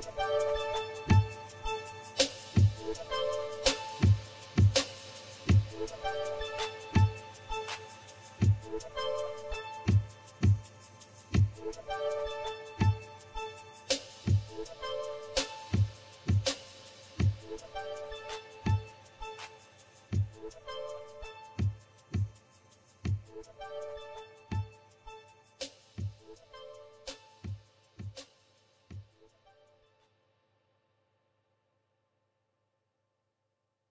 Música